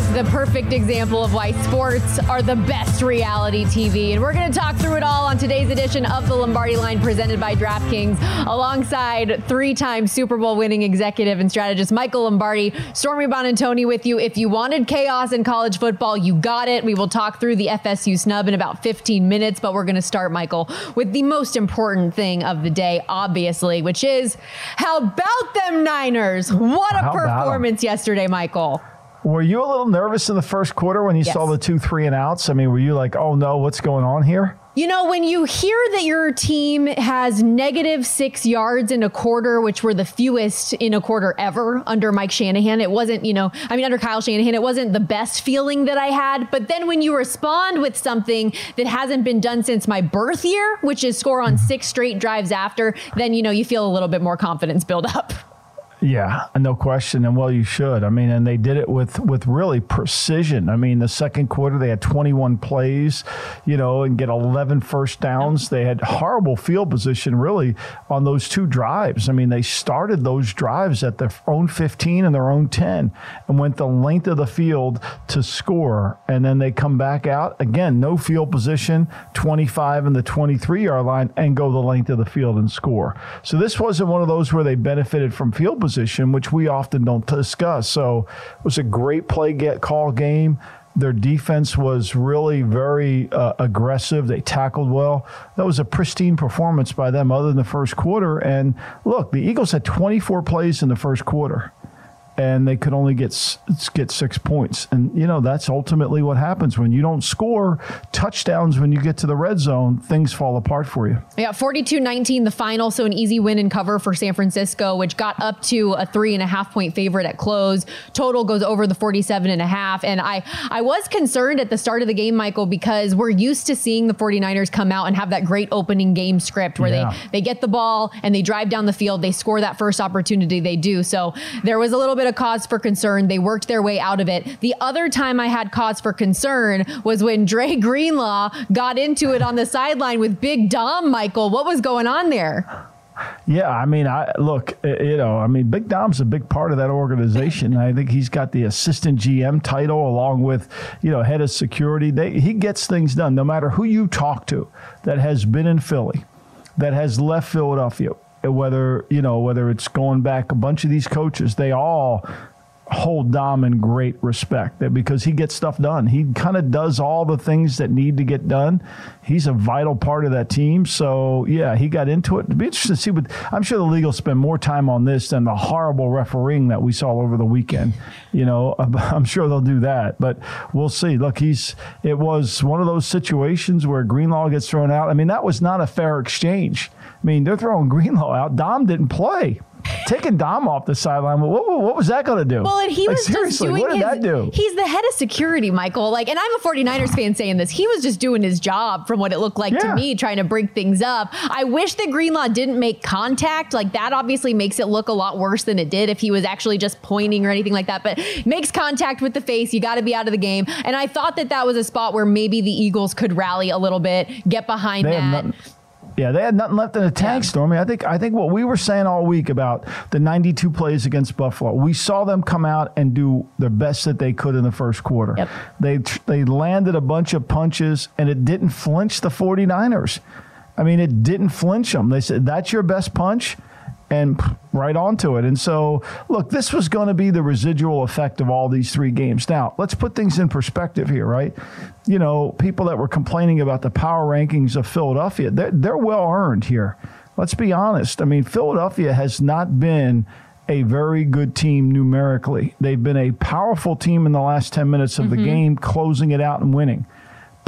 was the perfect example of why sports are the best reality TV. And we're going to talk through it all on today's edition of the Lombardi Line presented by DraftKings alongside three time Super Bowl winning executive and strategist Michael Lombardi. Stormy Buonantony with you. If you wanted chaos in college football, you got it. We will talk through the FSU snub in about 15 minutes, but we're going to start, Michael, with the most important thing of the day, obviously, which is how about them Niners? What a how performance yesterday, Michael. Were you a little nervous in the first quarter when you yes. saw the two three and outs? I mean, were you like, oh no, what's going on here? You know, when you hear that your team has negative six yards in a quarter, which were the fewest in a quarter ever under Mike Shanahan, it wasn't, you know, I mean, under Kyle Shanahan, it wasn't the best feeling that I had. But then when you respond with something that hasn't been done since my birth year, which is score on mm-hmm. six straight drives after, then, you know, you feel a little bit more confidence build up. Yeah, no question. And well, you should. I mean, and they did it with with really precision. I mean, the second quarter they had 21 plays, you know, and get 11 first downs. They had horrible field position really on those two drives. I mean, they started those drives at their own 15 and their own 10 and went the length of the field to score. And then they come back out again, no field position, 25 and the 23 yard line, and go the length of the field and score. So this wasn't one of those where they benefited from field position position, which we often don't discuss. So it was a great play get call game. Their defense was really very uh, aggressive. They tackled well. That was a pristine performance by them, other than the first quarter. And look, the Eagles had 24 plays in the first quarter and they could only get get six points. And you know that's ultimately what happens when you don't score touchdowns when you get to the red zone. Things fall apart for you. Yeah, 42-19 the final, so an easy win and cover for San Francisco, which got up to a three and a half point favorite at close. Total goes over the 47 and a half. And I I was concerned at the start of the game, Michael, because we're used to seeing the 49ers come out and have that great opening game script where yeah. they they get the ball and they drive down the field, they score that first opportunity they do. So there was a little bit of cause for concern. They worked their way out of it. The other time I had cause for concern was when Dre Greenlaw got into it on the sideline with Big Dom, Michael. What was going on there? Yeah, I mean, I look, uh, you know, I mean, Big Dom's a big part of that organization. I think he's got the assistant GM title along with, you know, head of security. They, he gets things done no matter who you talk to that has been in Philly, that has left Philadelphia whether you know whether it's going back a bunch of these coaches they all hold Dom in great respect because he gets stuff done. He kind of does all the things that need to get done. He's a vital part of that team. So yeah, he got into it. It'd be interesting to see what I'm sure the league will spend more time on this than the horrible refereeing that we saw over the weekend. You know, I'm sure they'll do that, but we'll see. Look, he's it was one of those situations where Greenlaw gets thrown out. I mean, that was not a fair exchange. I mean, they're throwing Greenlaw out. Dom didn't play. taking Dom off the sideline. What, what, what was that going to do? Well, and he like, was seriously, just doing what did his, that do? He's the head of security, Michael. Like, and I'm a 49ers fan saying this. He was just doing his job from what it looked like Yeah. to me, trying to break things up. I wish the Greenlaw didn't make contact. Like that obviously makes it look a lot worse than it did if he was actually just pointing or anything like that. But makes contact with the face. You got to be out of the game. And I thought that that was a spot where maybe the Eagles could rally a little bit, get behind They that. Yeah, they had nothing left in the tank. Stormy. I think I think what we were saying all week about the 92 plays against Buffalo, we saw them come out and do the best that they could in the first quarter. Yep. They they landed a bunch of punches and it didn't flinch the 49ers. I mean, it didn't flinch them. They said, "That's your best punch." And right onto it. And so, look, this was going to be the residual effect of all these three games. Now, let's put things in perspective here, right? You know, people that were complaining about the power rankings of Philadelphia, they're, they're well earned here. Let's be honest. I mean, Philadelphia has not been a very good team numerically. They've been a powerful team in the last 10 minutes of the mm-hmm. game, closing it out and winning.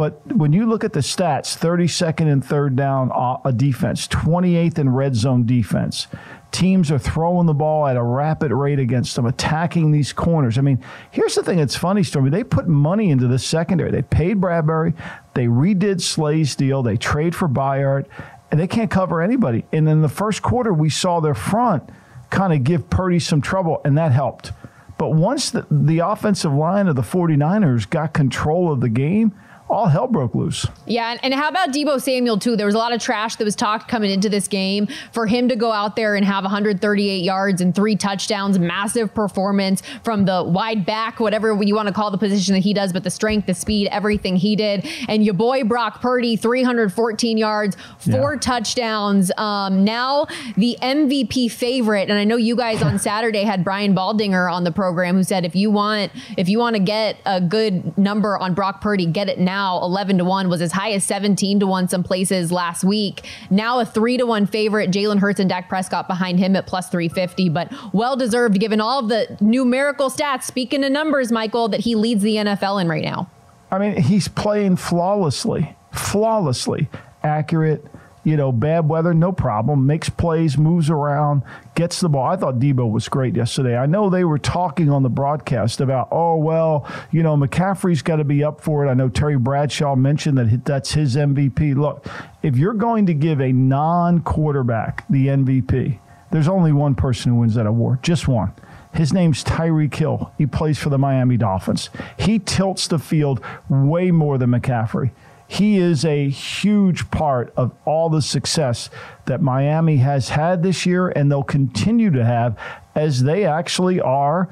But when you look at the stats, 32nd and third down a defense, 28th in red zone defense. Teams are throwing the ball at a rapid rate against them, attacking these corners. I mean, here's the thing that's funny, Stormy. They put money into the secondary. They paid Bradberry. They redid Slay's deal. They trade for Byard, and they can't cover anybody. And in the first quarter, we saw their front kind of give Purdy some trouble, and that helped. But once the, the offensive line of the 49ers got control of the game, all hell broke loose. Yeah, and, how about Deebo Samuel too? There was a lot of trash that was talked coming into this game for him to go out there and have 138 yards and three touchdowns, massive performance from the wide back, whatever you want to call the position that he does, but the strength, the speed, everything he did. And your boy Brock Purdy, 314 yards, four Yeah. touchdowns. Um, now the MVP favorite, and I know you guys on Saturday had Brian Baldinger on the program who said if you want if you want to get a good number on Brock Purdy, get it now. 11 to 1 was as high as 17 to 1 some places last week. Now a 3 to 1 favorite. Jalen Hurts and Dak Prescott behind him at plus 350, but well deserved given all of the numerical stats. Speaking of numbers, Michael, that he leads the NFL in right now. I mean, he's playing flawlessly, flawlessly, accurate. You know, bad weather, no problem. Makes plays, moves around, gets the ball. I thought Deebo was great yesterday. I know they were talking on the broadcast about, oh well, you know, McCaffrey's got to be up for it. I know Terry Bradshaw mentioned that that's his MVP. Look, if you're going to give a non-quarterback the MVP, there's only one person who wins that award, just one. His name's Tyreek Hill. He plays for the Miami Dolphins. He tilts the field way more than McCaffrey. He is a huge part of all the success that Miami has had this year and they'll continue to have as they actually are,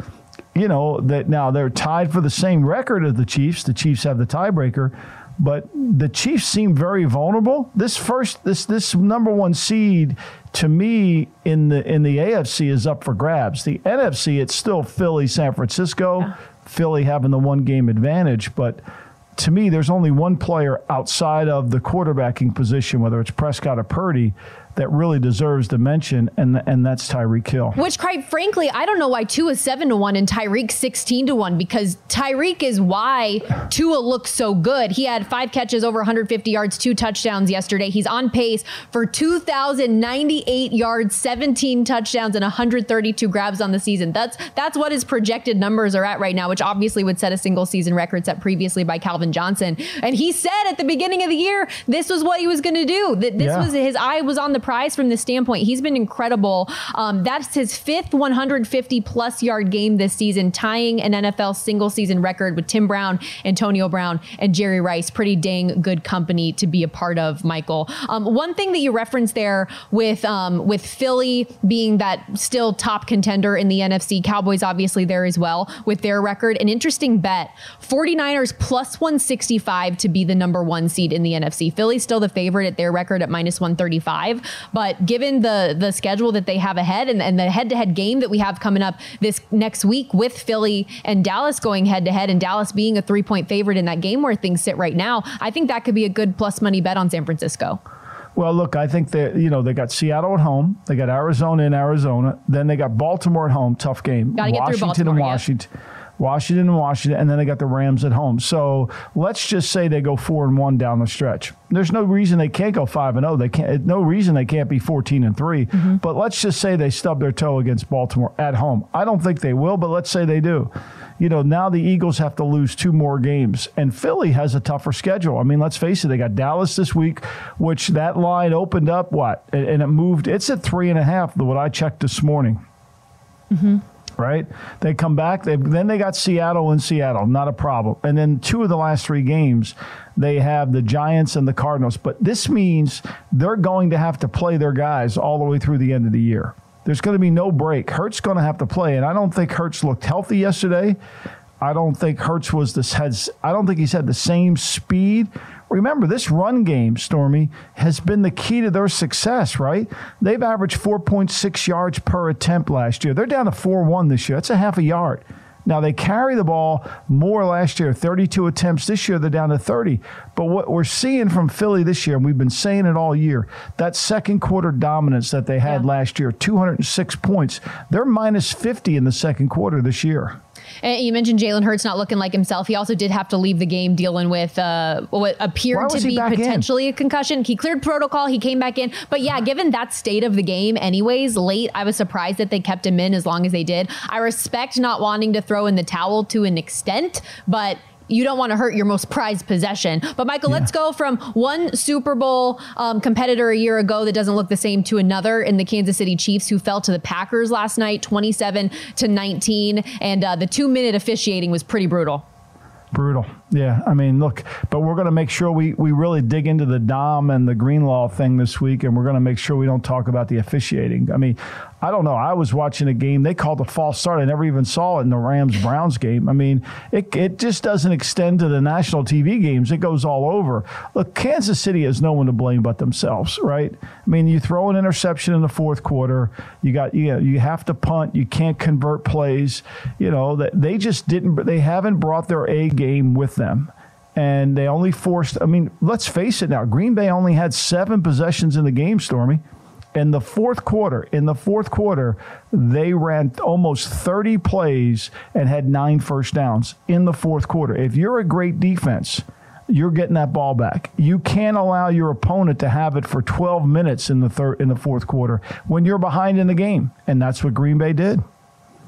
you know, that now they're tied for the same record as the Chiefs. The Chiefs have the tiebreaker, but the Chiefs seem very vulnerable. This first this this number 1 seed to me in the in the AFC is up for grabs. The NFC it's still Philly, San Francisco, Philly having the one game advantage, but to me, there's only one player outside of the quarterbacking position, whether it's Prescott or Purdy, that really deserves the mention, and and that's Tyreek Hill. Which, quite frankly, I don't know why Tua is seven to one and Tyreek sixteen to one because Tyreek is why Tua looks so good. He had five catches over 150 yards, two touchdowns yesterday. He's on pace for 2,098 yards, 17 touchdowns, and 132 grabs on the season. That's that's what his projected numbers are at right now, which obviously would set a single season record set previously by Calvin Johnson. And he said at the beginning of the year this was what he was going to do. That this Yeah. was his eye was on the prize from this standpoint. He's been incredible. Um, that's his fifth 150 plus yard game this season, tying an NFL single season record with Tim Brown, Antonio Brown, and Jerry Rice. Pretty dang good company to be a part of, Michael. Um, one thing that you referenced there with um, with Philly being that still top contender in the NFC, Cowboys obviously there as well with their record. An interesting bet: 49ers plus 165 to be the number one seed in the NFC. Philly's still the favorite at their record at minus 135. But given the the schedule that they have ahead and, and the head to head game that we have coming up this next week with Philly and Dallas going head to head, and Dallas being a three point favorite in that game where things sit right now, I think that could be a good plus money bet on San Francisco. Well, look, I think that you know they got Seattle at home, they got Arizona in Arizona, then they got Baltimore at home, tough game. Gotta get through Washington and Washington. yep. Washington. And Washington, and then they got the Rams at home. So let's just say they go four and one down the stretch. There's no reason they can't go five and zero. They can't. No reason they can't be fourteen and 3 mm-hmm. But let's just say they stub their toe against Baltimore at home. I don't think they will, but let's say they do you know, now the Eagles have to lose two more games, and Philly has a tougher schedule. I mean, let's face it, they got Dallas this week, which that line opened up what, and it moved. It's at three and a half. What I checked this morning. Mm-hmm. Right, they come back. They, then they got Seattle in Seattle, not a problem. And then two of the last three games, they have the Giants and the Cardinals. But this means they're going to have to play their guys all the way through the end of the year. There's going to be no break. Hurts going to have to play, and I don't think Hurts looked healthy yesterday. I don't think Hurts was this. I don't think he's had the same speed. Remember, this run game, Stormy, has been the key to their success, right? They've averaged 4.6 yards per attempt last year. They're down to 4 1 this year. That's a half a yard. Now, they carry the ball more last year, 32 attempts. This year, they're down to 30. But what we're seeing from Philly this year, and we've been saying it all year, that second quarter dominance that they had yeah. last year, 206 points, they're minus 50 in the second quarter this year. And you mentioned Jalen Hurts not looking like himself. He also did have to leave the game dealing with uh, what appeared to be potentially in? a concussion. He cleared protocol. He came back in. But yeah, given that state of the game, anyways, late, I was surprised that they kept him in as long as they did. I respect not wanting to throw in the towel to an extent, but you don't want to hurt your most prized possession. But Michael, yeah. let's go from one Super Bowl um, competitor a year ago that doesn't look the same to another in the Kansas City Chiefs who fell to the Packers last night, 27 to 19, and uh, the two minute officiating was pretty brutal. Brutal. Yeah. I mean, look, but we're going to make sure we, we really dig into the Dom and the Greenlaw thing this week, and we're going to make sure we don't talk about the officiating. I mean, I don't know. I was watching a game. They called a false start. I never even saw it in the Rams Browns game. I mean, it, it just doesn't extend to the national TV games. It goes all over. Look, Kansas City has no one to blame but themselves, right? I mean, you throw an interception in the fourth quarter. You got you know, you have to punt. You can't convert plays. You know that they just didn't. They haven't brought their A game with them and they only forced. I mean, let's face it now. Green Bay only had seven possessions in the game, Stormy. In the fourth quarter, in the fourth quarter, they ran almost 30 plays and had nine first downs in the fourth quarter. If you're a great defense, you're getting that ball back. You can't allow your opponent to have it for 12 minutes in the third in the fourth quarter when you're behind in the game, and that's what Green Bay did.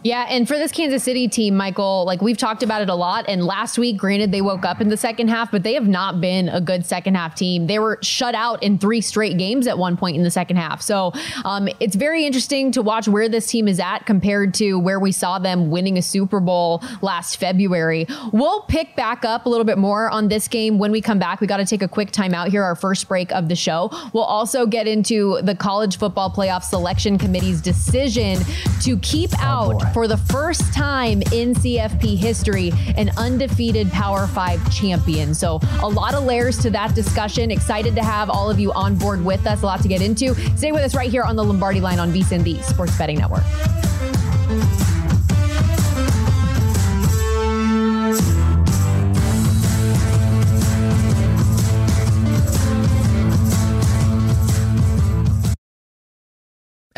Yeah, and for this Kansas City team, Michael, like we've talked about it a lot. And last week, granted, they woke up in the second half, but they have not been a good second half team. They were shut out in three straight games at one point in the second half. So um, it's very interesting to watch where this team is at compared to where we saw them winning a Super Bowl last February. We'll pick back up a little bit more on this game when we come back. We got to take a quick timeout here, our first break of the show. We'll also get into the college football playoff selection committee's decision to keep oh, out. Boy for the first time in CFP history, an undefeated Power Five champion. So, a lot of layers to that discussion. Excited to have all of you on board with us. A lot to get into. Stay with us right here on the Lombardi line on VSIN, the Sports Betting Network.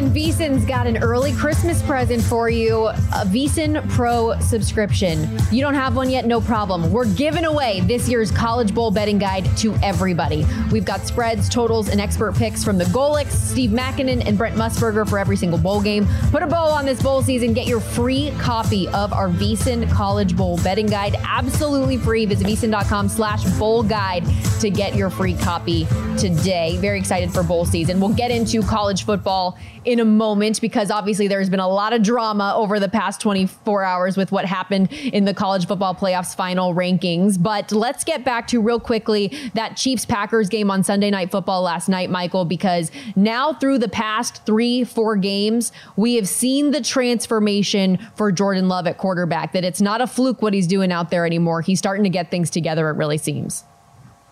And VSIN's got an early Christmas present for you a VSIN Pro subscription. You don't have one yet? No problem. We're giving away this year's College Bowl betting guide to everybody. We've got spreads, totals, and expert picks from the Golics, Steve Makinen, and Brent Musburger for every single bowl game. Put a bow on this bowl season. Get your free copy of our VSIN College Bowl betting guide absolutely free. Visit VSIN.com slash bowl guide to get your free copy today. Very excited for bowl season. We'll get into college football in a moment because obviously there's been a lot of drama over the past 24 hours with what happened in the college football playoffs final rankings. But let's get back to real quickly that Chiefs Packers game on Sunday Night Football last night, Michael, because now through the past three, four games, we have seen the transformation for Jordan Love at quarterback, that it's not a fluke what he's doing out there anymore. He's starting to get things together, it really seems.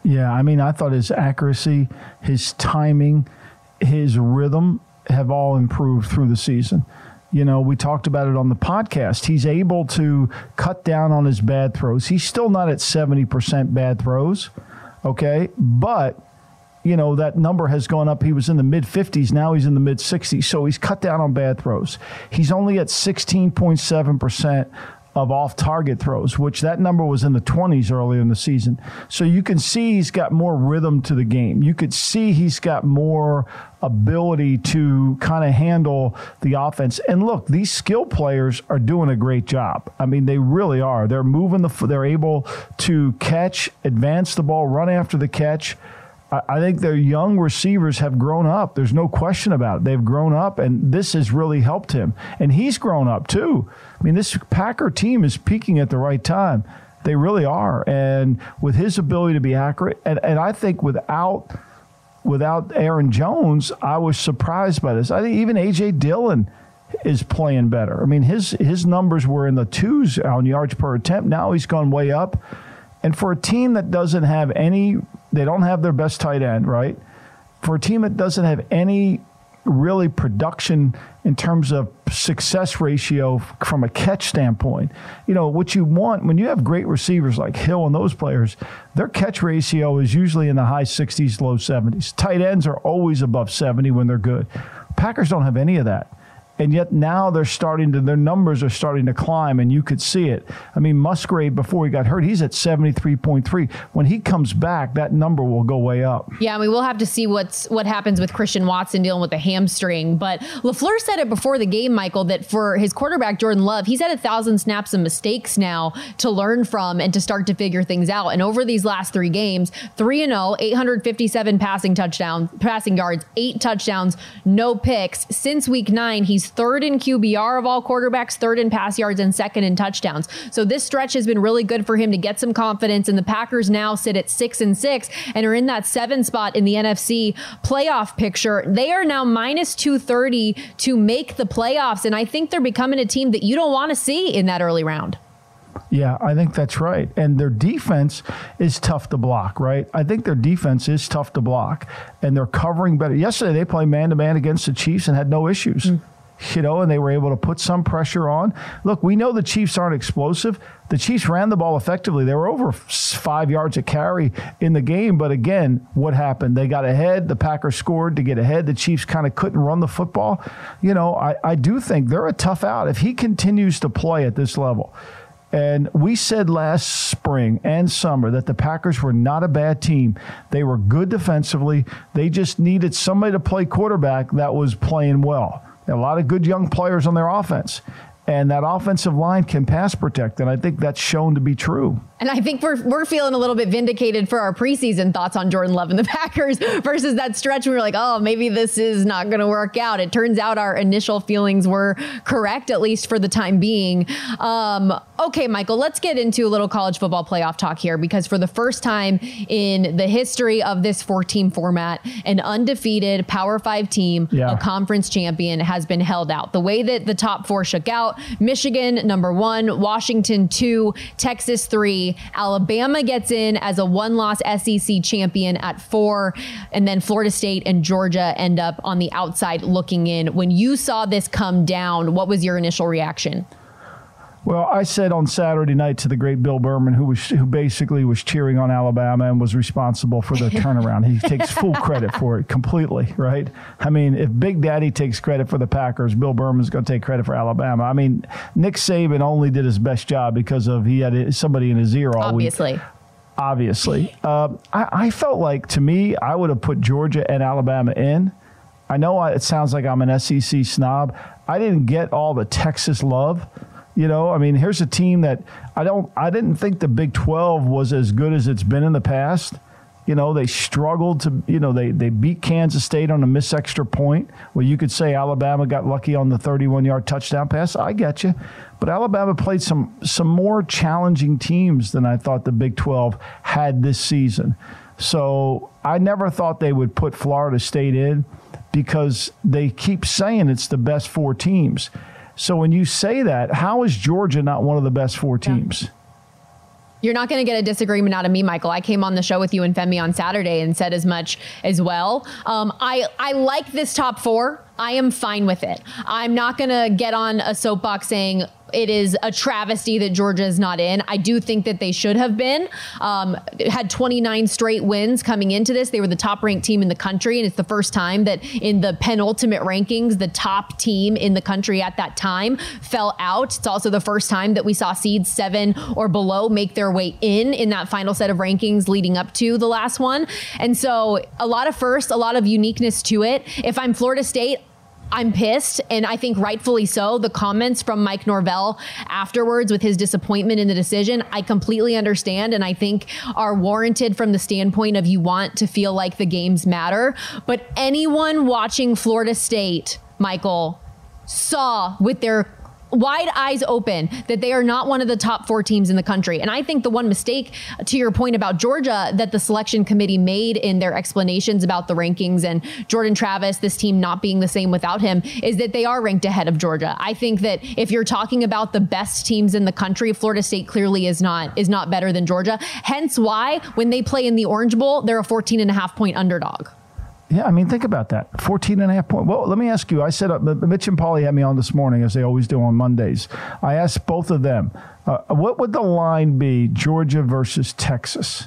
Yeah, I mean, I thought his accuracy, his timing, his rhythm have all improved through the season. You know, we talked about it on the podcast. He's able to cut down on his bad throws. He's still not at 70% bad throws, okay? But, you know, that number has gone up. He was in the mid 50s. Now he's in the mid 60s. So he's cut down on bad throws. He's only at 16.7% of off target throws, which that number was in the 20s earlier in the season. So you can see he's got more rhythm to the game. You could see he's got more ability to kind of handle the offense. And look, these skill players are doing a great job. I mean, they really are. They're moving the they're able to catch, advance the ball, run after the catch. I think their young receivers have grown up. There's no question about it. They've grown up, and this has really helped him. And he's grown up too. I mean, this Packer team is peaking at the right time. They really are. And with his ability to be accurate, and, and I think without without Aaron Jones, I was surprised by this. I think even AJ Dillon is playing better. I mean, his his numbers were in the twos on yards per attempt. Now he's gone way up. And for a team that doesn't have any they don't have their best tight end, right? For a team that doesn't have any really production in terms of success ratio from a catch standpoint. You know, what you want when you have great receivers like Hill and those players, their catch ratio is usually in the high 60s, low 70s. Tight ends are always above 70 when they're good. Packers don't have any of that and yet now they're starting to their numbers are starting to climb and you could see it. I mean musgrave before he got hurt he's at 73.3 when he comes back that number will go way up. Yeah we'll have to see what's what happens with christian watson dealing with the hamstring. But lafleur said it before the game michael that for his quarterback jordan love he's had a thousand snaps and mistakes now to learn from and to start to figure things out. And over these last three games 3 and 0 857 passing touchdowns passing yards eight touchdowns no picks. Since week nine he's third in QBR of all quarterbacks, third in pass yards, and second in touchdowns. So this stretch has been really good for him to get some confidence. And the Packers now sit at six and six and are in that seven spot in the NFC playoff picture. They are now minus 230 to make the playoffs. And I think they're becoming a team that you don't want to see in that early round. Yeah, I think that's right. And their defense is tough to block, right? I think their defense is tough to block, and they're covering better. Yesterday, they played man to man against the Chiefs and had no issues. Mm you know, and they were able to put some pressure on. Look, we know the Chiefs aren't explosive. The Chiefs ran the ball effectively. They were over five yards a carry in the game. But again, what happened? They got ahead. The Packers scored to get ahead. The Chiefs kind of couldn't run the football. You know, I, I do think they're a tough out. If he continues to play at this level, And we said last spring and summer that the Packers were not a bad team. They were good defensively. They just needed somebody to play quarterback that was playing well. A lot of good young players on their offense and that offensive line can pass protect. And I think that's shown to be true. And I think we're, we're feeling a little bit vindicated for our preseason thoughts on Jordan Love and the Packers versus that stretch. Where We were like, oh, maybe this is not going to work out. It turns out our initial feelings were correct, at least for the time being. Um, okay, Michael, let's get into a little college football playoff talk here because for the first time in the history of this four team format, an undefeated Power Five team, yeah. a conference champion, has been held out. The way that the top four shook out Michigan, number one, Washington, two, Texas, three. Alabama gets in as a one loss SEC champion at four. And then Florida State and Georgia end up on the outside looking in. When you saw this come down, what was your initial reaction? Well, I said on Saturday night to the great Bill Berman, who was who basically was cheering on Alabama and was responsible for the turnaround. he takes full credit for it completely, right? I mean, if Big Daddy takes credit for the Packers, Bill Berman's going to take credit for Alabama. I mean, Nick Saban only did his best job because of he had somebody in his ear all Obviously. week obviously. Uh, I, I, felt like, to me, I would have put Georgia and Alabama in. I know I, it sounds like I'm an SEC snob. I didn't get all the Texas love. You know, I mean, here's a team that I don't, I didn't think the Big 12 was as good as it's been in the past. You know, they struggled to, you know, they, they beat Kansas State on a miss extra point. Well, you could say Alabama got lucky on the 31 yard touchdown pass. I get you. But Alabama played some, some more challenging teams than I thought the Big 12 had this season. So I never thought they would put Florida State in because they keep saying it's the best four teams. So when you say that, how is Georgia not one of the best four teams? Yeah. You're not going to get a disagreement out of me, Michael. I came on the show with you and Femi on Saturday and said as much as well. Um, I I like this top four. I am fine with it. I'm not going to get on a soapbox saying it is a travesty that Georgia is not in. I do think that they should have been. Um, had 29 straight wins coming into this. They were the top ranked team in the country, and it's the first time that in the penultimate rankings, the top team in the country at that time fell out. It's also the first time that we saw seeds seven or below make their way in in that final set of rankings leading up to the last one. And so a lot of first, a lot of uniqueness to it. If I'm Florida State, I'm pissed, and I think rightfully so. The comments from Mike Norvell afterwards with his disappointment in the decision, I completely understand, and I think are warranted from the standpoint of you want to feel like the games matter. But anyone watching Florida State, Michael, saw with their wide eyes open that they are not one of the top four teams in the country. And I think the one mistake to your point about Georgia that the selection committee made in their explanations about the rankings and Jordan Travis, this team not being the same without him, is that they are ranked ahead of Georgia. I think that if you're talking about the best teams in the country, Florida State clearly is not is not better than Georgia. Hence why when they play in the Orange Bowl, they're a 14 and a half point underdog. Yeah, I mean, think about that. 14 and a half point. Well, let me ask you. I said, uh, Mitch and Pauly had me on this morning, as they always do on Mondays. I asked both of them, uh, what would the line be, Georgia versus Texas?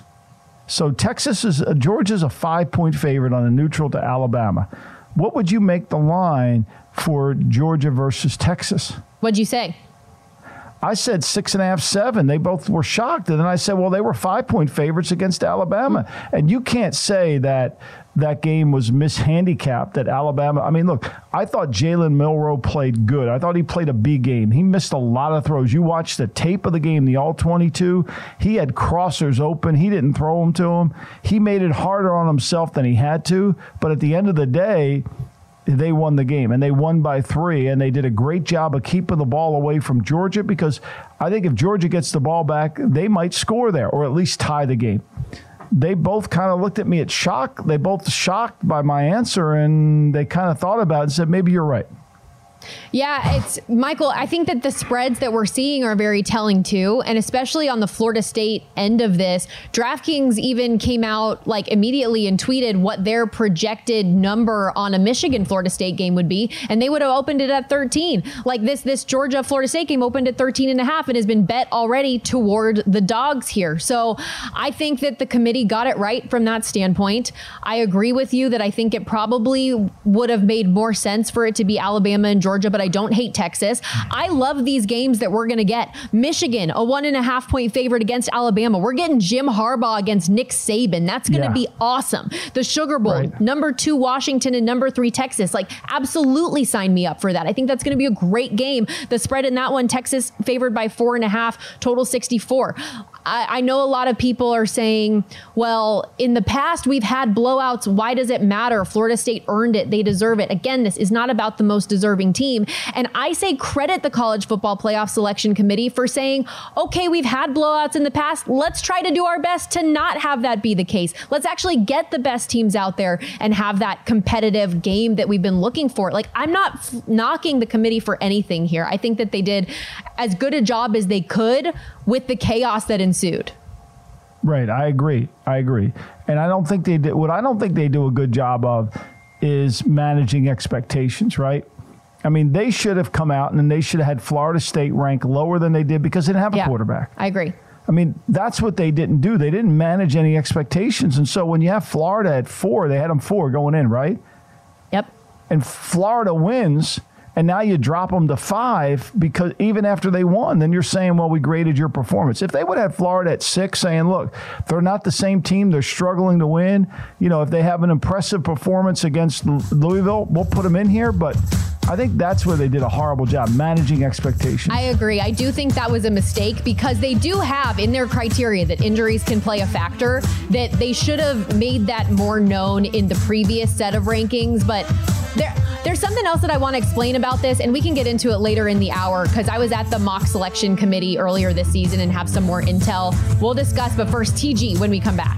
So Texas is, uh, Georgia's a five point favorite on a neutral to Alabama. What would you make the line for Georgia versus Texas? What'd you say? I said six and a half, seven. They both were shocked. And then I said, well, they were five point favorites against Alabama. And you can't say that that game was mishandicapped at Alabama. I mean, look, I thought Jalen Milroe played good. I thought he played a B game. He missed a lot of throws. You watched the tape of the game, the all 22. He had crossers open. He didn't throw them to him. He made it harder on himself than he had to. But at the end of the day, they won the game and they won by three and they did a great job of keeping the ball away from Georgia because I think if Georgia gets the ball back, they might score there or at least tie the game they both kind of looked at me at shock. They both shocked by my answer, and they kind of thought about it and said, maybe you're right. Yeah, it's Michael. I think that the spreads that we're seeing are very telling too, and especially on the Florida State end of this. DraftKings even came out like immediately and tweeted what their projected number on a Michigan Florida State game would be, and they would have opened it at 13. Like this this Georgia Florida State game opened at 13 and a half and has been bet already toward the dogs here. So, I think that the committee got it right from that standpoint. I agree with you that I think it probably would have made more sense for it to be Alabama and Georgia Georgia, but I don't hate Texas. I love these games that we're going to get. Michigan, a one and a half point favorite against Alabama. We're getting Jim Harbaugh against Nick Saban. That's going to yeah. be awesome. The Sugar Bowl, right. number two Washington and number three Texas. Like, absolutely sign me up for that. I think that's going to be a great game. The spread in that one, Texas favored by four and a half, total 64. I, I know a lot of people are saying, well, in the past, we've had blowouts. Why does it matter? Florida State earned it. They deserve it. Again, this is not about the most deserving team. And I say credit the college football playoff selection committee for saying, okay, we've had blowouts in the past. Let's try to do our best to not have that be the case. Let's actually get the best teams out there and have that competitive game that we've been looking for. Like, I'm not f- knocking the committee for anything here. I think that they did as good a job as they could with the chaos that ensued. Right, I agree. I agree. And I don't think they did what I don't think they do a good job of is managing expectations, right? I mean, they should have come out and they should have had Florida State rank lower than they did because they didn't have a yeah, quarterback. I agree. I mean, that's what they didn't do. They didn't manage any expectations. And so when you have Florida at four, they had them four going in, right? Yep. And Florida wins and now you drop them to five because even after they won, then you're saying, well, we graded your performance. If they would have Florida at six, saying, look, they're not the same team, they're struggling to win. You know, if they have an impressive performance against Louisville, we'll put them in here. But I think that's where they did a horrible job managing expectations. I agree. I do think that was a mistake because they do have in their criteria that injuries can play a factor, that they should have made that more known in the previous set of rankings. But there, there's something else that I want to explain about this, and we can get into it later in the hour because I was at the mock selection committee earlier this season and have some more intel. We'll discuss, but first, TG when we come back.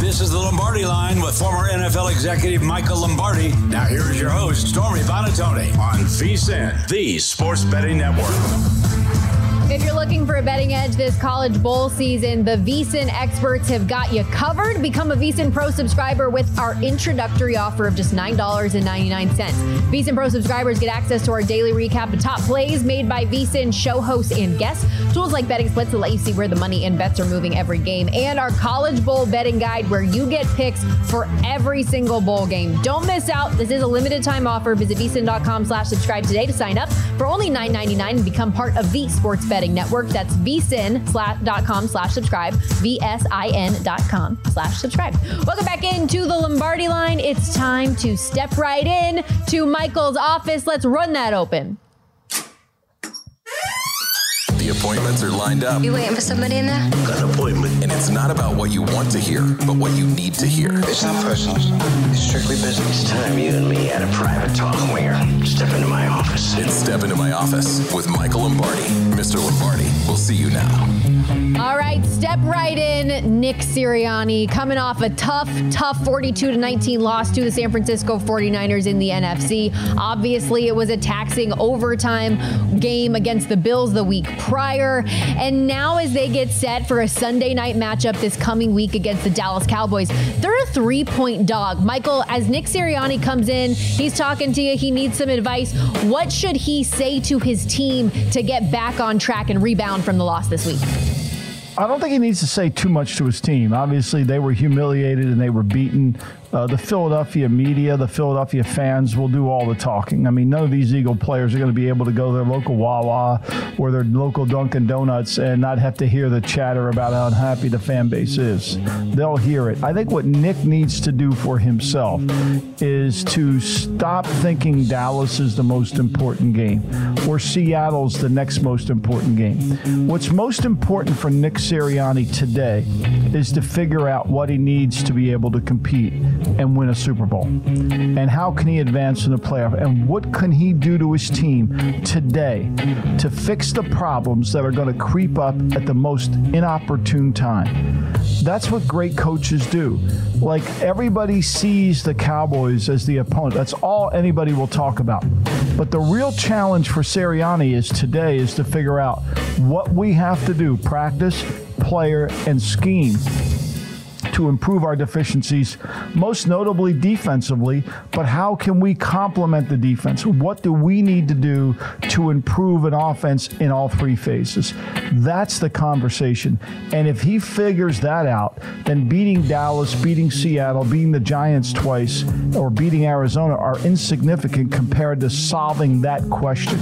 This is the Lombardi line with former NFL executive Michael Lombardi. Now, here is your host, Stormy Buonantony, on VSIN, the Sports Betting Network. If you're looking for a betting edge this college bowl season, the VSIN experts have got you covered. Become a VSIN Pro subscriber with our introductory offer of just $9.99. VSIN Pro subscribers get access to our daily recap of top plays made by VSIN show hosts and guests, tools like betting splits to let you see where the money and bets are moving every game, and our college bowl betting guide where you get picks for every single bowl game. Don't miss out. This is a limited time offer. Visit vsin.com slash subscribe today to sign up for only $9.99 and become part of the sports betting betting network. That's vsin.com slash subscribe, V-S-I-N.com slash subscribe. Welcome back into the Lombardi line. It's time to step right in to Michael's office. Let's run that open. The appointments are lined up. You waiting for somebody in there? Got an appointment. And it's not about what you want to hear, but what you need to hear. It's not personal. It's strictly business. It's time you and me had a private talk, Winger. Step into my office. It's Step Into My Office with Michael Lombardi. Mr. Lombardi, we'll see you now. All right, step right in. Nick Sirianni coming off a tough, tough 42 to 19 loss to the San Francisco 49ers in the NFC. Obviously, it was a taxing overtime game against the Bills the week prior. And now, as they get set for a Sunday night matchup this coming week against the Dallas Cowboys, they're a three point dog. Michael, as Nick Sirianni comes in, he's talking to you, he needs some advice. What should he say to his team to get back on track and rebound from the loss this week? I don't think he needs to say too much to his team. Obviously, they were humiliated and they were beaten uh, the Philadelphia media, the Philadelphia fans will do all the talking. I mean, none of these Eagle players are going to be able to go to their local Wawa or their local Dunkin' Donuts and not have to hear the chatter about how unhappy the fan base is. They'll hear it. I think what Nick needs to do for himself is to stop thinking Dallas is the most important game or Seattle's the next most important game. What's most important for Nick Sirianni today is to figure out what he needs to be able to compete and win a Super Bowl? And how can he advance in the playoff? And what can he do to his team today to fix the problems that are going to creep up at the most inopportune time? That's what great coaches do. Like everybody sees the Cowboys as the opponent. That's all anybody will talk about. But the real challenge for Sirianni is today is to figure out what we have to do, practice, player, and scheme to improve our deficiencies, most notably defensively, but how can we complement the defense? What do we need to do to improve an offense in all three phases? That's the conversation. And if he figures that out, then beating Dallas, beating Seattle, beating the Giants twice, or beating Arizona are insignificant compared to solving that question.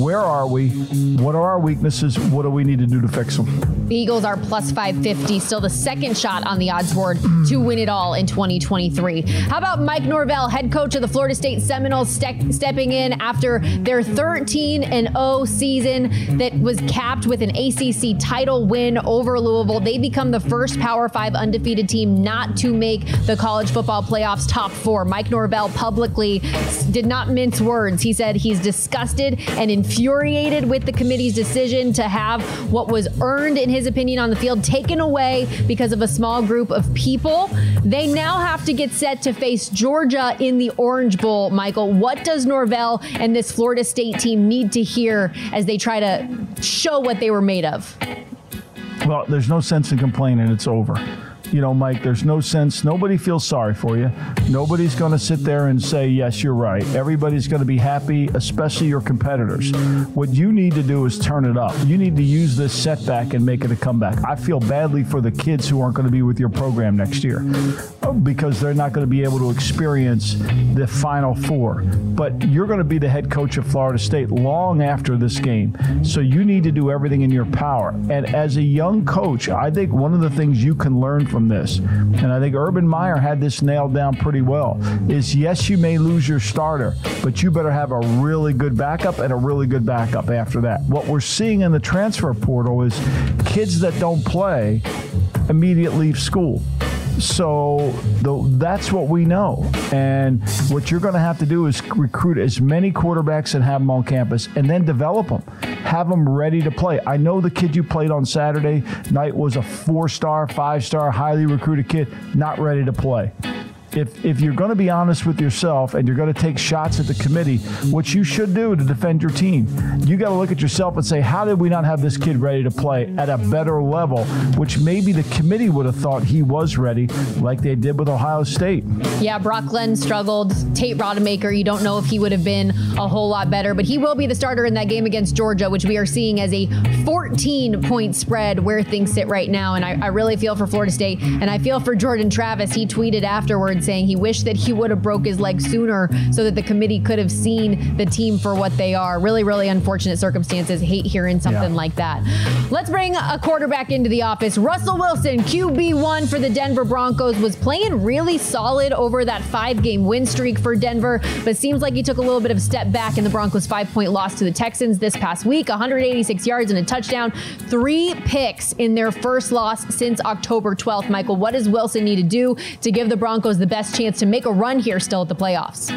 Where are we? What are our weaknesses? What do we need to do to fix them? The Eagles are plus 550, still the second shot on the to win it all in 2023. How about Mike Norvell, head coach of the Florida State Seminoles, ste- stepping in after their 13 and 0 season that was capped with an ACC title win over Louisville? They become the first Power 5 undefeated team not to make the college football playoffs top 4. Mike Norvell publicly did not mince words. He said he's disgusted and infuriated with the committee's decision to have what was earned, in his opinion, on the field taken away because of a small group of people. They now have to get set to face Georgia in the Orange Bowl. Michael, what does Norvell and this Florida State team need to hear as they try to show what they were made of? Well, there's no sense in complaining. It's over you know, Mike, there's no sense. Nobody feels sorry for you. Nobody's going to sit there and say, yes, you're right. Everybody's going to be happy, especially your competitors. What you need to do is turn it up. You need to use this setback and make it a comeback. I feel badly for the kids who aren't going to be with your program next year uh, because they're not going to be able to experience the Final Four. But you're going to be the head coach of Florida State long after this game. So you need to do everything in your power. And as a young coach, I think one of the things you can learn from from this. And I think Urban Meyer had this nailed down pretty well. Is yes, you may lose your starter, but you better have a really good backup and a really good backup after that. What we're seeing in the transfer portal is kids that don't play immediately leave school. So the, that's what we know. And what you're going to have to do is recruit as many quarterbacks and have them on campus and then develop them. Have them ready to play. I know the kid you played on Saturday night was a four star, five star, highly recruited kid, not ready to play if if you're going to be honest with yourself and you're going to take shots at the committee, what you should do to defend your team, you got to look at yourself and say, how did we not have this kid ready to play at a better level, which maybe the committee would have thought he was ready, like they did with Ohio State. Yeah, Brock Glenn struggled. Tate Rodemaker, you don't know if he would have been a whole lot better, but he will be the starter in that game against Georgia, which we are seeing as a 14 point spread where things sit right now. And I, I really feel for Florida State, and I feel for Jordan Travis. He tweeted afterwards saying he wished that he would have broke his leg sooner so that the committee could have seen the team for what they are. Really, really unfortunate circumstances. Hate hearing something yeah. like that. Let's bring a quarterback into the office. Russell Wilson, QB1 for the Denver Broncos, was playing really solid over that five game win streak for Denver, but seems like he took a little bit of a step back in the Broncos' five point loss to the Texans this past week 186 yards and a touchdown, three picks in their first loss since October 12th. Michael, what does Wilson need to do to give the Broncos the best chance to make a run here still at the playoffs?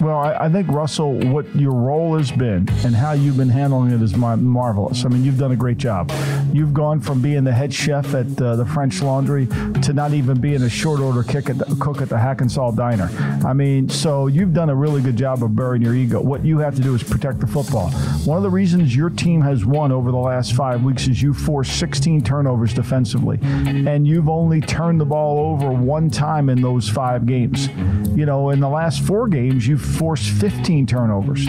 Well, I, I, think Russell, what your role has been and how you've been handling it is marvelous. I mean, you've done a great job. You've gone from being the head chef at uh, the French Laundry to not even being a short order at the, cook at the Hackensack Diner. I mean, so you've done a really good job of burying your ego. What you have to do is protect the football. One of the reasons your team has won over the last five weeks is you forced 16 turnovers defensively, and you've only turned the ball over one time in those five games. You know, in the last four games, you've forced 15 turnovers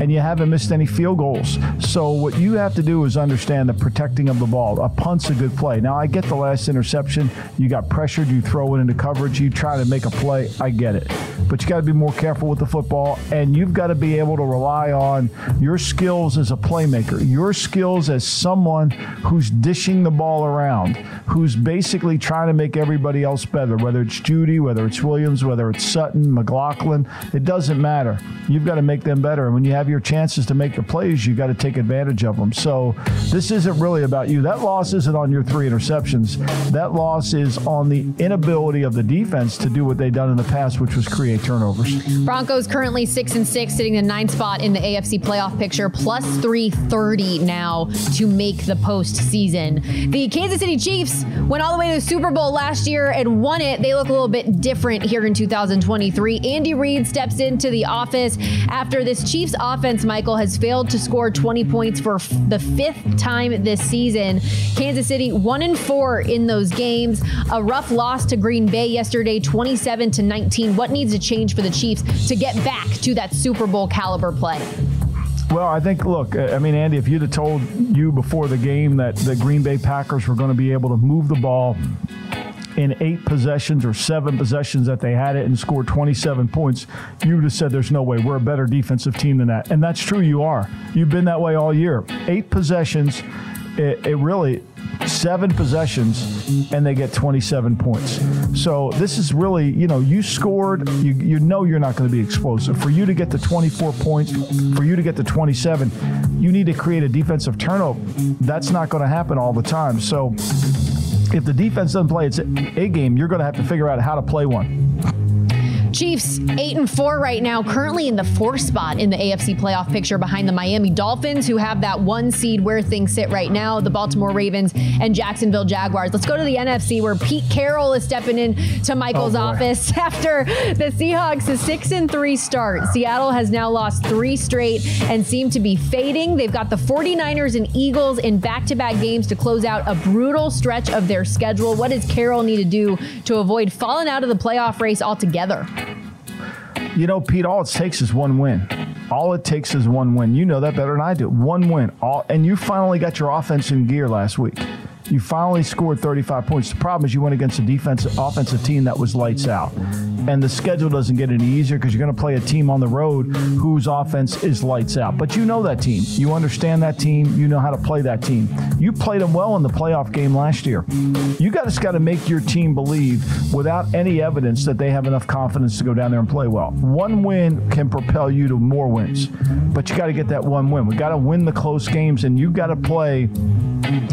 and you haven't missed any field goals. So what you have to do is understand the protecting of the ball. A punt's a good play. Now I get the last interception. You got pressured. You throw it into coverage. You try to make a play. I get it. But you got to be more careful with the football, and you've got to be able to rely on your skills as a playmaker, your skills as someone who's dishing the ball around, who's basically trying to make everybody else better, whether it's Jeudy, whether it's Williams, whether it's Sutton, McLaughlin. It doesn't matter. You've got to make them better. And when you have your chances to make the plays, you got to take advantage of them. So this isn't really about you. That loss isn't on your three interceptions. That loss is on the inability of the defense to do what they've done in the past, which was create turnovers. Broncos currently six and six, sitting the ninth spot in the AFC playoff picture, plus 330 now to make the postseason. The Kansas City Chiefs went all the way to the Super Bowl last year and won it. They look a little bit different here in 2023. Andy Reid steps into the office after this Chiefs offense, Michael, has failed to score 20 points for the fifth time this season. Kansas City one and four in those games. A rough loss to Green Bay yesterday, 27 to 19. What needs to change for the Chiefs to get back to that Super Bowl caliber play? Well, I think, look, uh, I mean, Andy, if you'd have told you before the game that the Green Bay Packers were going to be able to move the ball in eight possessions or seven possessions that they had it and scored 27 points, you would have said there's no way. We're a better defensive team than that. And that's true, you are. You've been that way all year. Eight possessions, it, it really, seven possessions, and they get 27 points. So this is really, you know, you scored, you, you know you're not going to be explosive. For you to get to 24 points, for you to get to 27, you need to create a defensive turnover. That's not going to happen all the time. So if the defense doesn't play its A game, you're going to have to figure out how to play one. Chiefs eight and four right now, currently in the fourth spot in the AFC playoff picture behind the Miami Dolphins, who have that one seed where things sit right now, the Baltimore Ravens and Jacksonville Jaguars. Let's go to the NFC where Pete Carroll is stepping in to Michael's oh office after the Seahawks' six and three start. Seattle has now lost three straight and seem to be fading. They've got the 49ers and Eagles in back-to-back games to close out a brutal stretch of their schedule. What does Carroll need to do to avoid falling out of the playoff race altogether? You know, Pete, all it takes is one win. All it takes is one win. You know that better than I do. One win. All, and you finally got your offense in gear last week. You finally scored 35 points. The problem is you went against a defensive offensive team that was lights out. And the schedule doesn't get any easier because you're going to play a team on the road whose offense is lights out. But you know that team. You understand that team. You know how to play that team. You played them well in the playoff game last year. You guys got to make your team believe without any evidence that they have enough confidence to go down there and play well. One win can propel you to more wins. But you got to get that one win. We got to win the close games and you got to play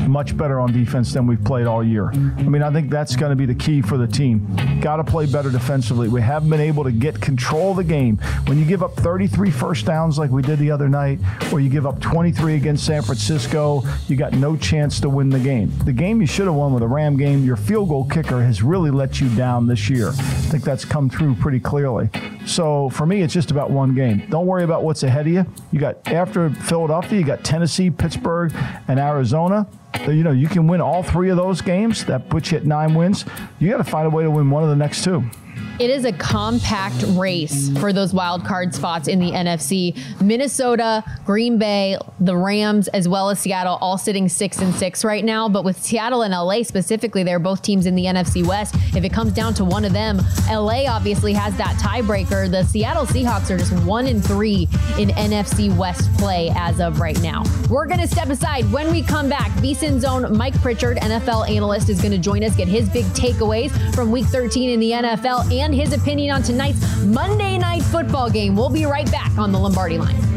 much better on defense than we've played all year. I mean, I think that's going to be the key for the team. Got to play better defensively. We haven't been able to get control of the game. When you give up 33 first downs like we did the other night, or you give up 23 against San Francisco, you got no chance to win the game. The game you should have won with a Ram game, your field goal kicker has really let you down this year. I think that's come through pretty clearly. So for me, it's just about one game. Don't worry about what's ahead of you. You got after Philadelphia, you got Tennessee, Pittsburgh, and Arizona. You know, you can win all three of those games. That puts you at nine wins. You got to find a way to win one of the next two. It is a compact race for those wild card spots in the NFC. Minnesota, Green Bay, the Rams, as well as Seattle, all sitting six and six right now. But with Seattle and LA specifically, they're both teams in the NFC West. If it comes down to one of them, LA obviously has that tiebreaker. The Seattle Seahawks are just one and three in NFC West play as of right now. We're going to step aside when we come back. VSIN Zone Mike Pritchard, NFL analyst, is going to join us, get his big takeaways from Week 13 in the NFL and his opinion on tonight's Monday Night Football game. We'll be right back on the Lombardi line.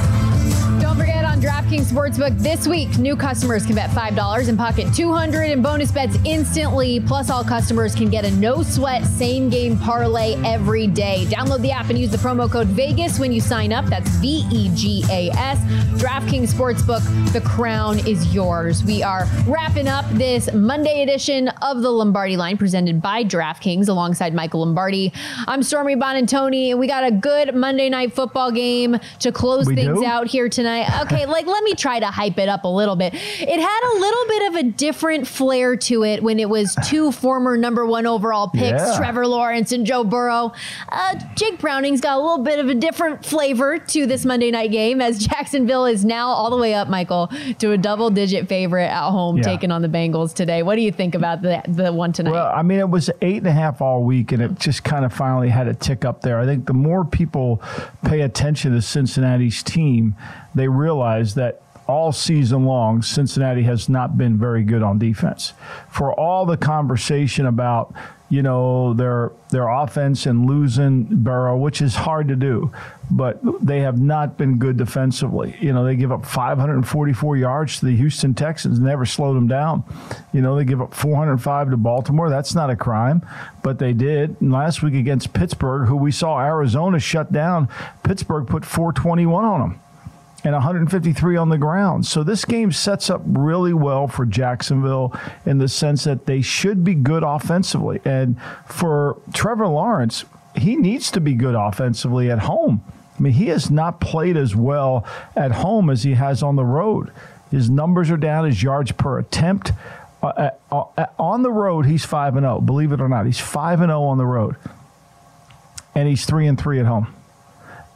Don't forget on DraftKings Sportsbook this week, new customers can bet $5 and pocket 200 in bonus bets instantly. Plus, all customers can get a no sweat same game parlay every day. Download the app and use the promo code VEGAS when you sign up. That's V E G A S. DraftKings Sportsbook, the crown is yours. We are wrapping up this Monday edition of the Lombardi line presented by DraftKings alongside Michael Lombardi. I'm Stormy Buonantony, and we got a good Monday night football game to close We things do? out here tonight. Okay, like let me try to hype it up a little bit. It had a little bit of a different flair to it when it was two former number one overall picks, Yeah. Trevor Lawrence and Joe Burrow. Uh, Jake Browning's got a little bit of a different flavor to this Monday night game as Jacksonville is now all the way up, Michael, to a double digit favorite at home Yeah. taking on the Bengals today. What do you think about the, the one tonight? Well, I mean, it was eight and a half all week, and it just kind of finally had a tick up there. I think the more people pay attention to Cincinnati's team, they realize that all season long, Cincinnati has not been very good on defense. For all the conversation about, you know, their their offense and losing Burrow, which is hard to do, but they have not been good defensively. You know, they give up 544 yards to the Houston Texans, never slowed them down. You know, they give up 405 to Baltimore. That's not a crime, but they did. And last week against Pittsburgh, who we saw Arizona shut down, Pittsburgh put 421 on them and 153 on the ground. So this game sets up really well for Jacksonville in the sense that they should be good offensively. And for Trevor Lawrence, he needs to be good offensively at home. I mean, he has not played as well at home as he has on the road. His numbers are down, his yards per attempt. Uh, uh, uh, on the road, he's 5 and 0. Believe it or not, he's 5 and 0 on the road. And he's 3 and 3 at home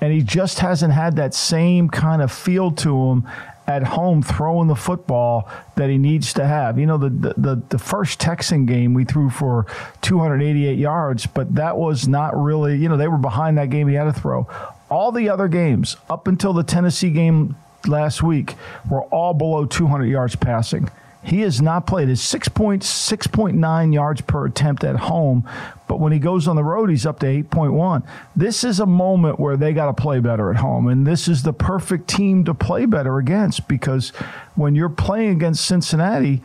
and he just hasn't had that same kind of feel to him at home throwing the football that he needs to have. You know, the the, the, first Texan game we threw for 288 yards, but that was not really, you know, they were behind that game he had to throw. All the other games up until the Tennessee game last week were all below 200 yards passing. He has not played his 6.6.9 yards per attempt at home, but when he goes on the road, he's up to 8.1. This is a moment where they got to play better at home, and this is the perfect team to play better against because when you're playing against Cincinnati,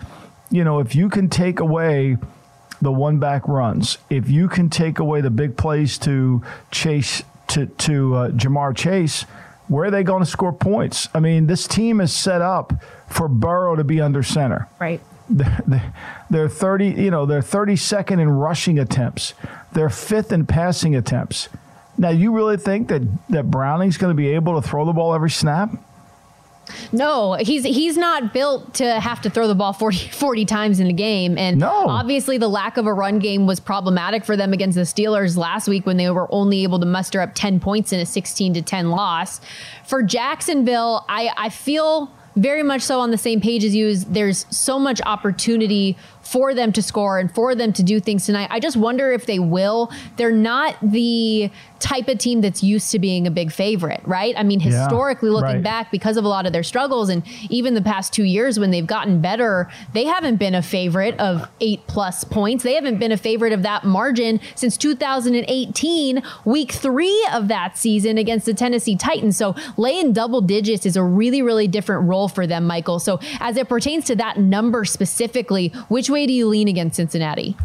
you know, if you can take away the one back runs, if you can take away the big plays to Chase to to uh, Ja'Marr Chase, where are they going to score points? I mean, this team is set up for Burrow to be under center. right. They're, they're 30, you know, they're 32nd in rushing attempts. They're fifth in passing attempts. Now, you really think that that Browning's going to be able to throw the ball every snap? No, he's he's not built to have to throw the ball 40, 40 times in a game. And no. obviously the lack of a run game was problematic for them against the Steelers last week when they were only able to muster up 10 points in a 16 to 10 loss. For Jacksonville, I, I feel very much so on the same page as you is there's so much opportunity for them to score and for them to do things tonight. I just wonder if they will. They're not the type of team that's used to being a big favorite, right? I mean, Yeah, historically looking right. back because of a lot of their struggles and even the past 2 years when they've gotten better, they haven't been a favorite of 8 plus points. They haven't been a favorite of that margin since 2018, week 3 of that season against the Tennessee Titans. So, laying double digits is a really really different role for them, Michael. So, as it pertains to that number specifically, which way do you lean against Cincinnati?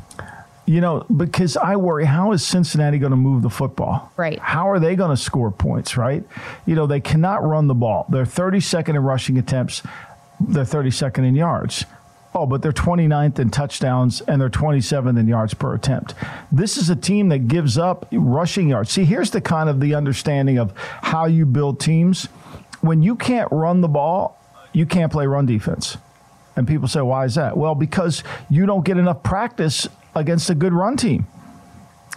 You know, because I worry, how is Cincinnati going to move the football? Right. How are they going to score points, right? You know, they cannot run the ball. They're 32nd in rushing attempts, they're 32nd in yards. Oh, but they're 29th in touchdowns and they're 27th in yards per attempt. This is a team that gives up rushing yards. See, here's the kind of the understanding of how you build teams. When you can't run the ball, you can't play run defense. And people say, why is that? Well, because you don't get enough practice against a good run team.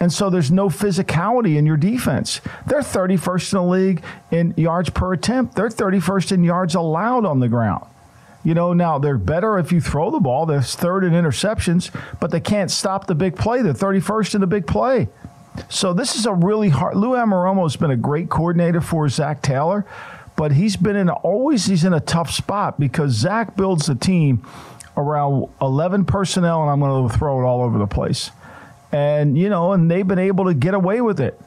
And so there's no physicality in your defense. They're 31st in the league in yards per attempt. They're 31st in yards allowed on the ground. You know, now they're better if you throw the ball. They're third in interceptions, but they can't stop the big play. They're 31st in the big play. So this is a really hard. Lou Anarumo has been a great coordinator for Zac Taylor, but he's been in always he's in a tough spot because Zac builds the team around 11 personnel, and I'm going to throw it all over the place. And you know, and they've been able to get away with it.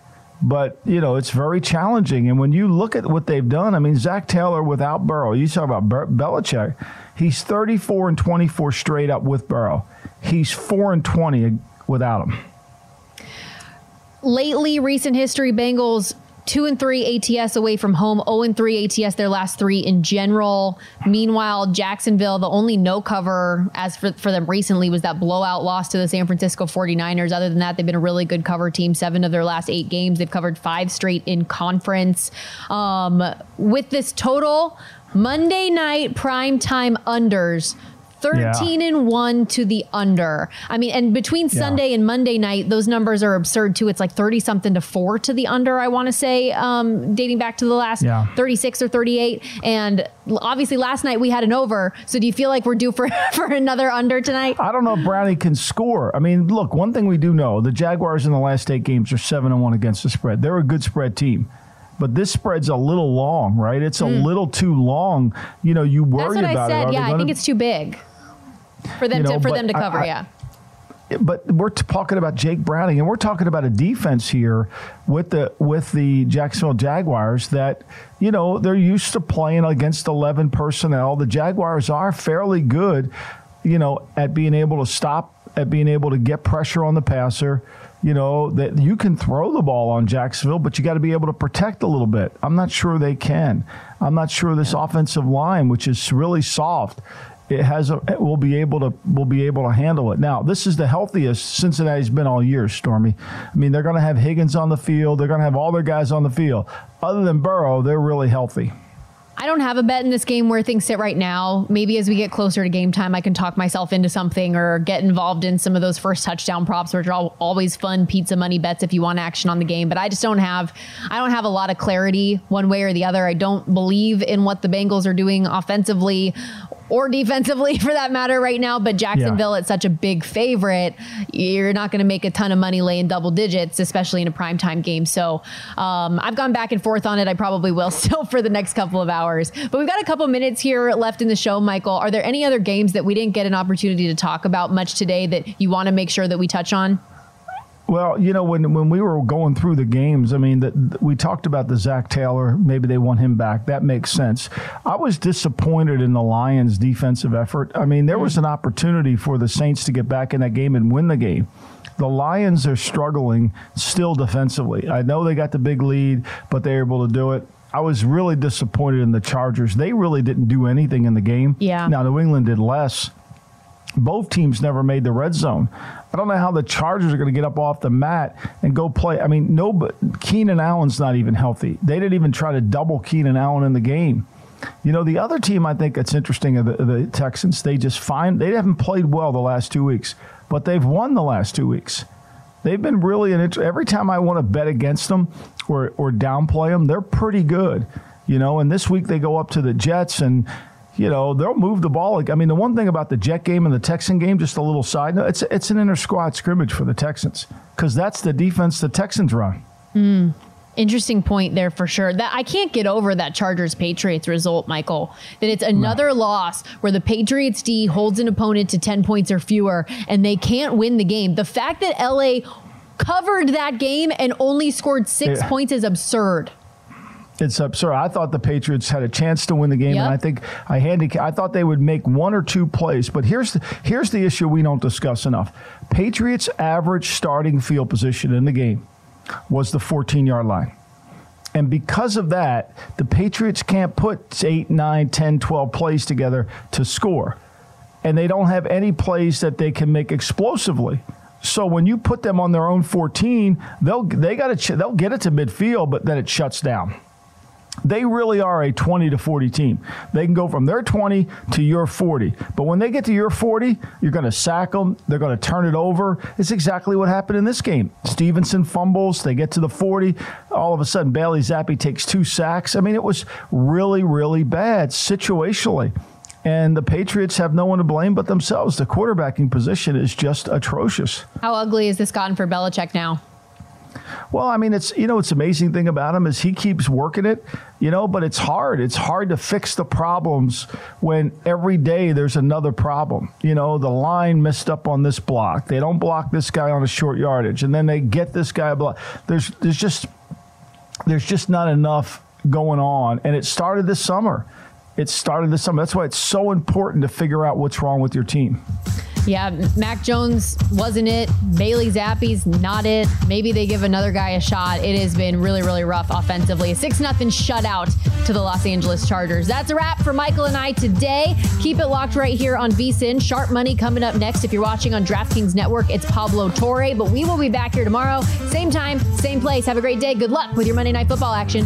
But you know, it's very challenging. And when you look at what they've done, I mean, Zac Taylor without Burrow. You talk about Bel- Belichick. He's 34 and 24 straight up with Burrow. He's four and 20 without him lately, recent history, Bengals two and three ATS away from home, 0 and three ATS their last three in general. Meanwhile, Jacksonville, the only no cover as for, for them recently was that blowout loss to the San Francisco 49ers. Other than that, they've been a really good cover team. Seven of their last eight games, they've covered five straight in conference. Um, with this total, Monday night prime time unders 13 yeah. and 1 to the under. I mean, and between Sunday yeah. and Monday night, those numbers are absurd too. It's like 30 something to 4 to the under, I want to say, um, dating back to the last yeah. 36 or 38. And obviously last night we had an over. So do you feel like we're due for, for another under tonight? I don't know if Brownie can score. I mean, look, one thing we do know the Jaguars in the last eight games are 7 and 1 against the spread. They're a good spread team but this spread's a little long, right? It's a mm. little too long. You know, you worry That's what about I said. it. yeah, I think it's too big for them you know, to for them to cover. I, yeah. But we're talking about Jake Browning, and we're talking about a defense here with the with the Jacksonville Jaguars that you know they're used to playing against eleven personnel. The Jaguars are fairly good, you know, at being able to stop, at being able to get pressure on the passer you know that you can throw the ball on Jacksonville, but you got to be able to protect a little bit. I'm not sure they can. I'm not sure this offensive line, which is really soft, it has a, it will be able to will be able to handle it. Now, this is the healthiest Cincinnati's been all year, Stormy. I mean, they're going to have Higgins on the field. They're going to have all their guys on the field. Other than Burrow, they're really healthy. I don't have a bet in this game where things sit right now. Maybe as we get closer to game time, I can talk myself into something or get involved in some of those first touchdown props, which are always fun pizza money bets if you want action on the game. But I just don't have, I don't have a lot of clarity one way or the other. I don't believe in what the Bengals are doing offensively or defensively for that matter right now. But Jacksonville, yeah. it's such a big favorite. You're not going to make a ton of money laying double digits, especially in a primetime game. So um, I've gone back and forth on it. I probably will still for the next couple of hours. But we've got a couple minutes here left in the show, Michael. Are there any other games that we didn't get an opportunity to talk about much today that you want to make sure that we touch on? Well, you know, when when we were going through the games, I mean, that we talked about the Zac Taylor. Maybe they want him back. That makes sense. I was disappointed in the Lions' defensive effort. I mean, there was mm. an opportunity for the Saints to get back in that game and win the game. The Lions are struggling still defensively. I know they got the big lead, but they're able to do it. I was really disappointed in the Chargers. They really didn't do anything in the game. Yeah. Now New England did less both teams never made the red zone. I don't know how the Chargers are going to get up off the mat and go play. I mean, no, but Keenan Allen's not even healthy. They didn't even try to double Keenan Allen in the game. You know, the other team I think that's interesting are the, the Texans. They just find they haven't played well the last two weeks, but they've won the last two weeks. They've been really an every time I want to bet against them or or downplay them, they're pretty good. You know, and this week they go up to the Jets and you know, they'll move the ball. I mean, the one thing about the Jet game and the Texan game, just a little side note, it's it's an inter squad scrimmage for the Texans because that's the defense the Texans run. Mm. Interesting point there for sure. That I can't get over that Chargers Patriots result, Michael. That it's another no. loss where the Patriots D holds an opponent to 10 points or fewer and they can't win the game. The fact that LA covered that game and only scored 6 yeah. points is absurd it's absurd. I thought the Patriots had a chance to win the game, yep. and I think I handicap. I thought they would make one or two plays. But here's the, here's the issue we don't discuss enough. Patriots' average starting field position in the game was the 14 yard line. And because of that, the Patriots can't put 8, 9, 10, 12 plays together to score. And they don't have any plays that they can make explosively. So when you put them on their own 14, they'll they got to they'll get it to midfield, but then it shuts down. They really are a 20 to 40 team. They can go from their 20 to your 40. But when they get to your 40, you're going to sack them. They're going to turn it over. It's exactly what happened in this game. Stevenson fumbles. They get to the 40. All of a sudden, Bailey Zappe takes two sacks. I mean, it was really, really bad situationally. And the Patriots have no one to blame but themselves. The quarterbacking position is just atrocious. How ugly has this gotten for Belichick now? Well, I mean, it's you know, it's amazing thing about him is he keeps working it, you know, but it's hard. It's hard to fix the problems when every day there's another problem. You know, the line messed up on this block. They don't block this guy on a short yardage, and then they get this guy block. There's there's just there's just not enough going on, and it started this summer. It started this summer. That's why it's so important to figure out what's wrong with your team. Yeah, Mac Jones wasn't it. Bailey Zappe's not it. Maybe they give another guy a shot. It has been really, really rough offensively. A 6 0 shutout to the Los Angeles Chargers. That's a wrap for Michael and I today. Keep it locked right here on VSIN. Sharp money coming up next. If you're watching on DraftKings Network, it's Pablo Torre. But we will be back here tomorrow. Same time, same place. Have a great day. Good luck with your Monday Night Football action.